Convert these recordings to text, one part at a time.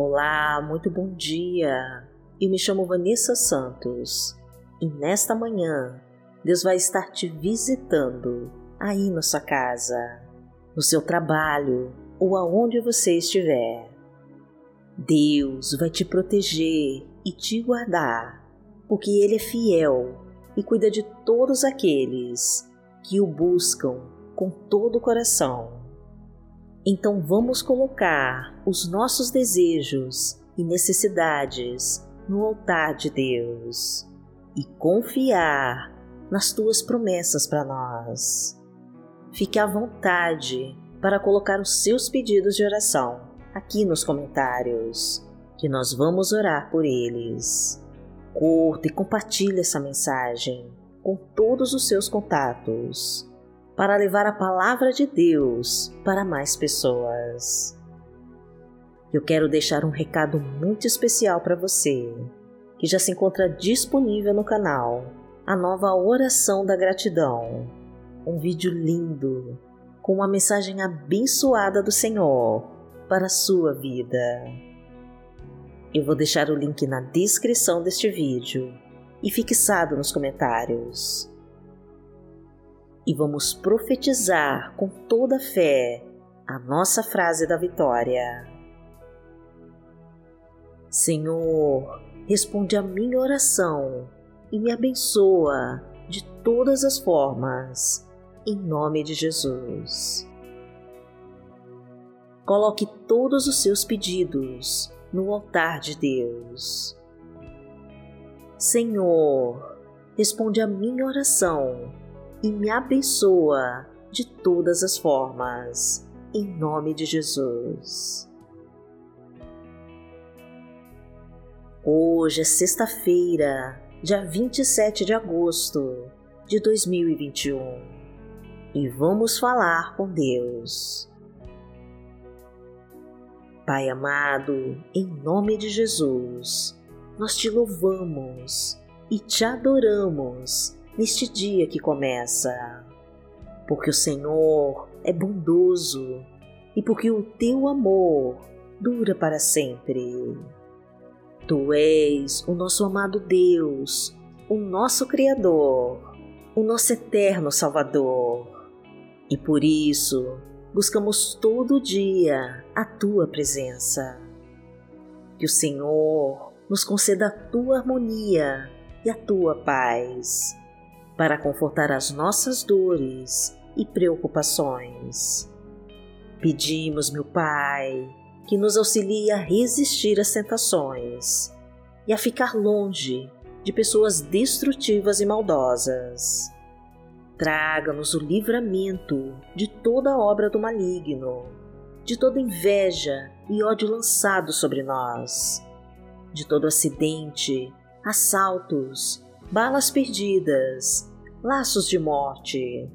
Olá, muito bom dia. Eu me chamo Vanessa Santos e nesta manhã Deus vai estar te visitando aí na sua casa, no seu trabalho ou aonde você estiver. Deus vai te proteger e te guardar, porque Ele é fiel e cuida de todos aqueles que o buscam com todo o coração. Então vamos colocar os nossos desejos e necessidades no altar de Deus e confiar nas tuas promessas para nós. Fique à vontade para colocar os seus pedidos de oração aqui nos comentários, que nós vamos orar por eles. Curta e compartilhe essa mensagem com todos os seus contatos para levar a palavra de Deus para mais pessoas. Eu quero deixar um recado muito especial para você, que já se encontra disponível no canal, a nova oração da gratidão. Um vídeo lindo, com uma mensagem abençoada do Senhor para a sua vida. Eu vou deixar o link na descrição deste vídeo e fixado nos comentários e vamos profetizar com toda a fé a nossa frase da vitória. Senhor, responde a minha oração e me abençoa de todas as formas, em nome de Jesus. Coloque todos os seus pedidos no altar de Deus. Senhor, responde a minha oração e me abençoa de todas as formas, em nome de Jesus. Hoje é sexta-feira, dia 27 de agosto de 2021 e vamos falar com Deus. Pai amado, em nome de Jesus, nós te louvamos e te adoramos neste dia que começa, porque o Senhor é bondoso e porque o teu amor dura para sempre. Tu és o nosso amado Deus, o nosso Criador, o nosso eterno Salvador. E por isso buscamos todo dia a tua presença. Que o Senhor nos conceda a tua harmonia e a tua paz para confortar as nossas dores e preocupações. Pedimos, meu Pai, que nos auxilie a resistir às tentações e a ficar longe de pessoas destrutivas e maldosas. Traga-nos o livramento de toda obra do maligno, de toda inveja e ódio lançado sobre nós, de todo acidente, assaltos balas perdidas, laços de morte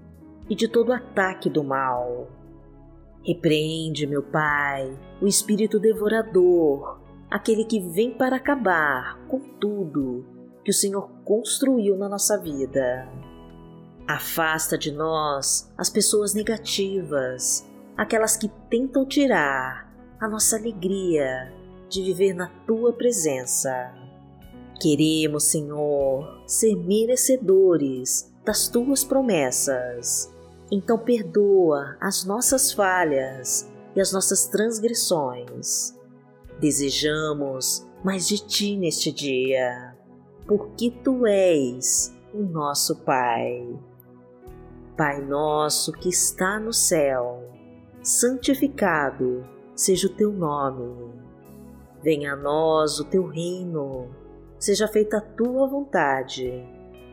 e de todo ataque do mal. Repreende, meu Pai, o espírito devorador, aquele que vem para acabar com tudo que o Senhor construiu na nossa vida. Afasta de nós as pessoas negativas, aquelas que tentam tirar a nossa alegria de viver na tua presença. Queremos, Senhor, ser merecedores das tuas promessas. Então perdoa as nossas falhas e as nossas transgressões. Desejamos mais de ti neste dia, porque tu és o nosso Pai. Pai nosso que está no céu, santificado seja o teu nome. Venha a nós o teu reino seja feita a tua vontade,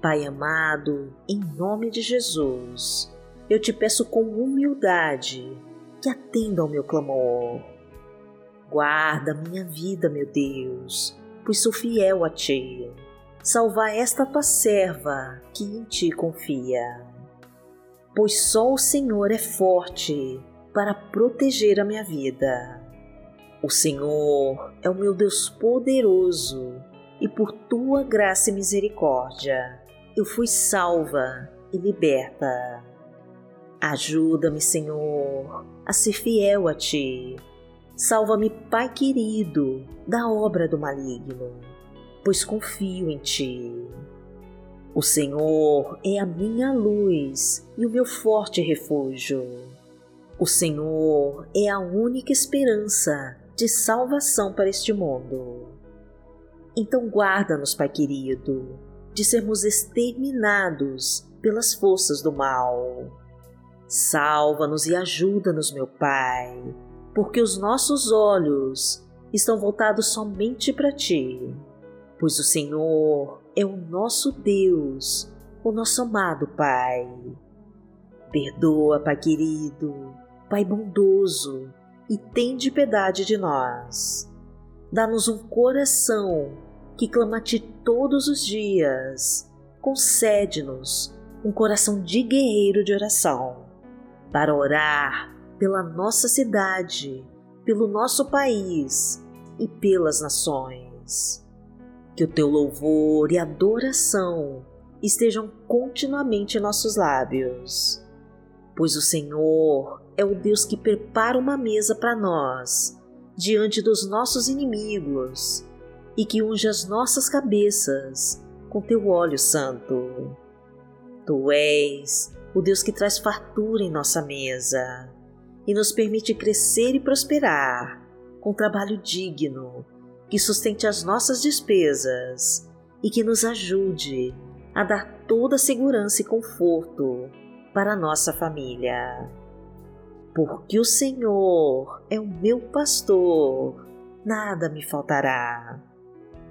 Pai amado, em nome de Jesus, eu te peço com humildade que atenda ao meu clamor. Guarda minha vida, meu Deus, pois sou fiel a Ti. Salva esta tua serva que em Ti confia. Pois só o Senhor é forte para proteger a minha vida. O Senhor é o meu Deus poderoso e por tua graça e misericórdia eu fui salva e liberta. Ajuda-me, Senhor, a ser fiel a Ti. Salva-me, Pai querido, da obra do maligno, pois confio em Ti. O Senhor é a minha luz e o meu forte refúgio. O Senhor é a única esperança de salvação para este mundo. Então guarda-nos, Pai querido, de sermos exterminados pelas forças do mal. Salva-nos e ajuda-nos, meu Pai, porque os nossos olhos estão voltados somente para Ti, pois o Senhor é o nosso Deus, o nosso amado Pai. Perdoa, Pai querido, Pai bondoso, e tende piedade de nós. Dá-nos um coração que clama a Ti todos os dias. Concede-nos um coração de guerreiro de oração para orar pela nossa cidade, pelo nosso país e pelas nações. Que o Teu louvor e adoração estejam continuamente em nossos lábios, pois o Senhor é o Deus que prepara uma mesa para nós diante dos nossos inimigos e que unge as nossas cabeças com teu óleo santo. Tu és o Deus que traz fartura em nossa mesa e nos permite crescer e prosperar com trabalho digno que sustente as nossas despesas e que nos ajude a dar toda a segurança e conforto para a nossa família. Porque o Senhor é o meu pastor, nada me faltará.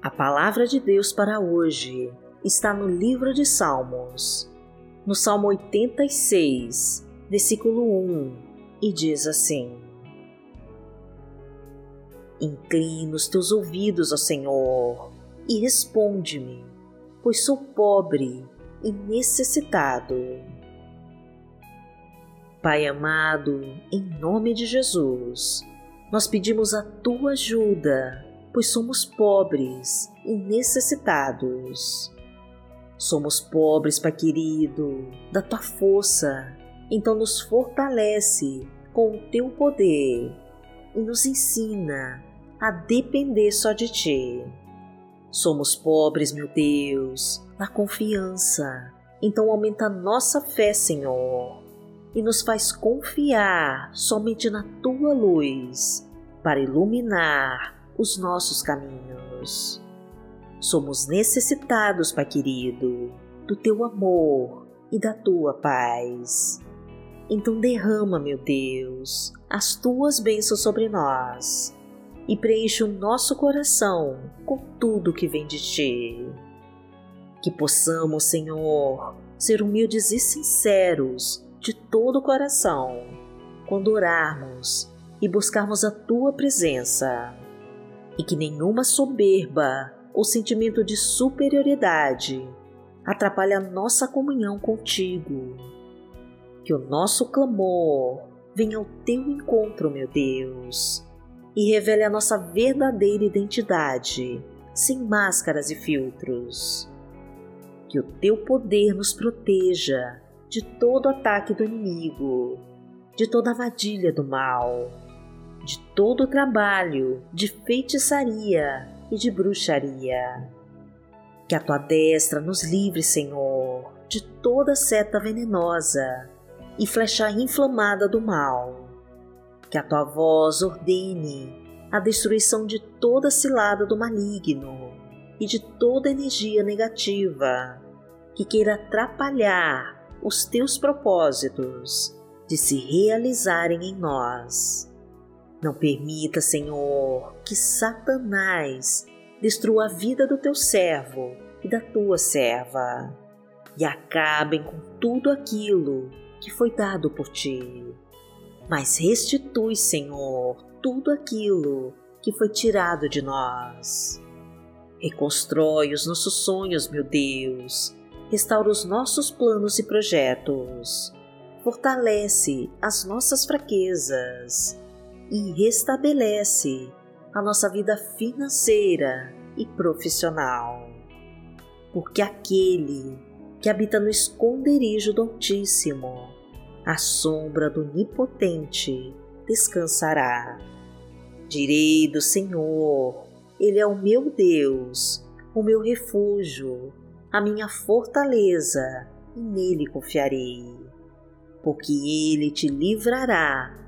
A palavra de Deus para hoje está no livro de Salmos, no Salmo 86, versículo 1, e diz assim: Inclina os teus ouvidos ao Senhor e responde-me, pois sou pobre e necessitado. Pai amado, em nome de Jesus, nós pedimos a tua ajuda pois somos pobres e necessitados. Somos pobres, Pai querido, da tua força, então nos fortalece com o teu poder e nos ensina a depender só de ti. Somos pobres, meu Deus, na confiança, então aumenta nossa fé, Senhor, e nos faz confiar somente na tua luz para iluminar os nossos caminhos. Somos necessitados, Pai querido, do teu amor e da tua paz. Então derrama, meu Deus, as tuas bênçãos sobre nós e preenche o nosso coração com tudo que vem de ti. Que possamos, Senhor, ser humildes e sinceros de todo o coração quando orarmos e buscarmos a tua presença e que nenhuma soberba ou sentimento de superioridade atrapalhe a nossa comunhão contigo. que o nosso clamor venha ao teu encontro, meu Deus, e revele a nossa verdadeira identidade, sem máscaras e filtros. Que o teu poder nos proteja de todo ataque do inimigo, de toda armadilha do mal, de todo trabalho de feitiçaria e de bruxaria. Que a tua destra nos livre, Senhor, de toda seta venenosa e flecha inflamada do mal. Que a tua voz ordene a destruição de toda cilada do maligno e de toda energia negativa que queira atrapalhar os teus propósitos de se realizarem em nós. Não permita, Senhor, que Satanás destrua a vida do teu servo e da tua serva e acabem com tudo aquilo que foi dado por ti. Mas restitui, Senhor, tudo aquilo que foi tirado de nós. Reconstrói os nossos sonhos, meu Deus. Restaura os nossos planos e projetos. Fortalece as nossas fraquezas e restabelece a nossa vida financeira e profissional. Porque aquele que habita no esconderijo do Altíssimo, a sombra do Onipotente descansará. Direi do Senhor, Ele é o meu Deus, o meu refúgio, a minha fortaleza, e nele confiarei. Porque Ele te livrará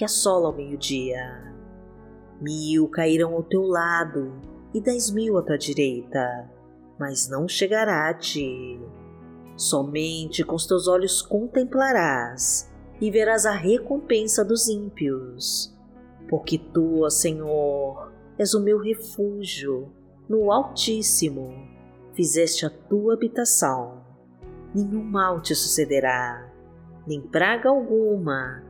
que assola ao meio-dia. Mil cairão ao teu lado e dez mil à tua direita, mas não chegará a ti. Somente com os teus olhos contemplarás e verás a recompensa dos ímpios. Porque tu, ó Senhor, és o meu refúgio, no Altíssimo, fizeste a tua habitação. Nenhum mal te sucederá, nem praga alguma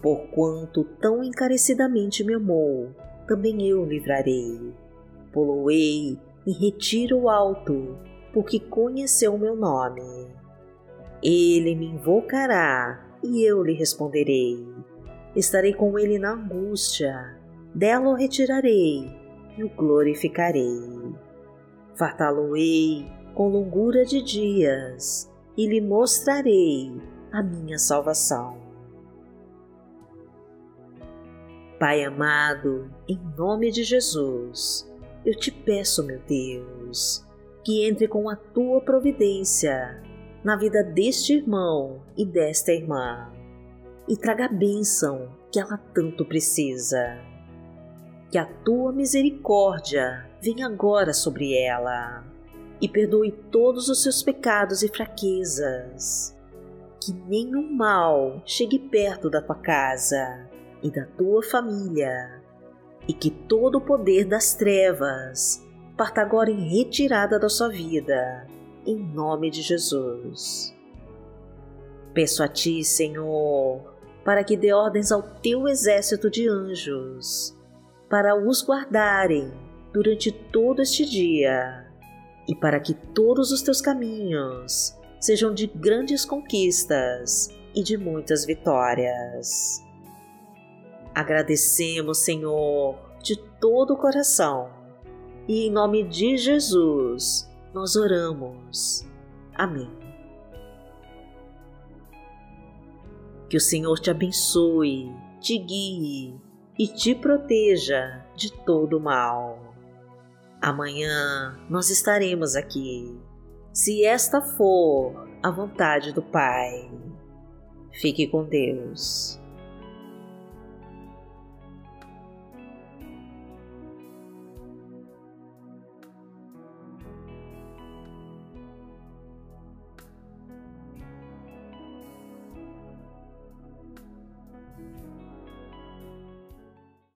Porquanto tão encarecidamente me amou, também eu livrarei. Poloei em retiro alto porque conheceu o meu nome. Ele me invocará e eu lhe responderei. Estarei com ele na angústia, dela o retirarei e o glorificarei. Fartá-lo-ei com longura de dias e lhe mostrarei a minha salvação. Pai amado, em nome de Jesus, eu te peço, meu Deus, que entre com a tua providência na vida deste irmão e desta irmã e traga a bênção que ela tanto precisa. Que a tua misericórdia venha agora sobre ela e perdoe todos os seus pecados e fraquezas. Que nenhum mal chegue perto da tua casa e da tua família, e que todo o poder das trevas parta agora em retirada da sua vida, em nome de Jesus. Peço a Ti, Senhor, para que dê ordens ao Teu exército de anjos, para os guardarem durante todo este dia e para que todos os Teus caminhos sejam de grandes conquistas e de muitas vitórias. Agradecemos, Senhor, de todo o coração e em nome de Jesus nós oramos. Amém. Que o Senhor te abençoe, te guie e te proteja de todo mal. Amanhã nós estaremos aqui, se esta for a vontade do Pai. Fique com Deus.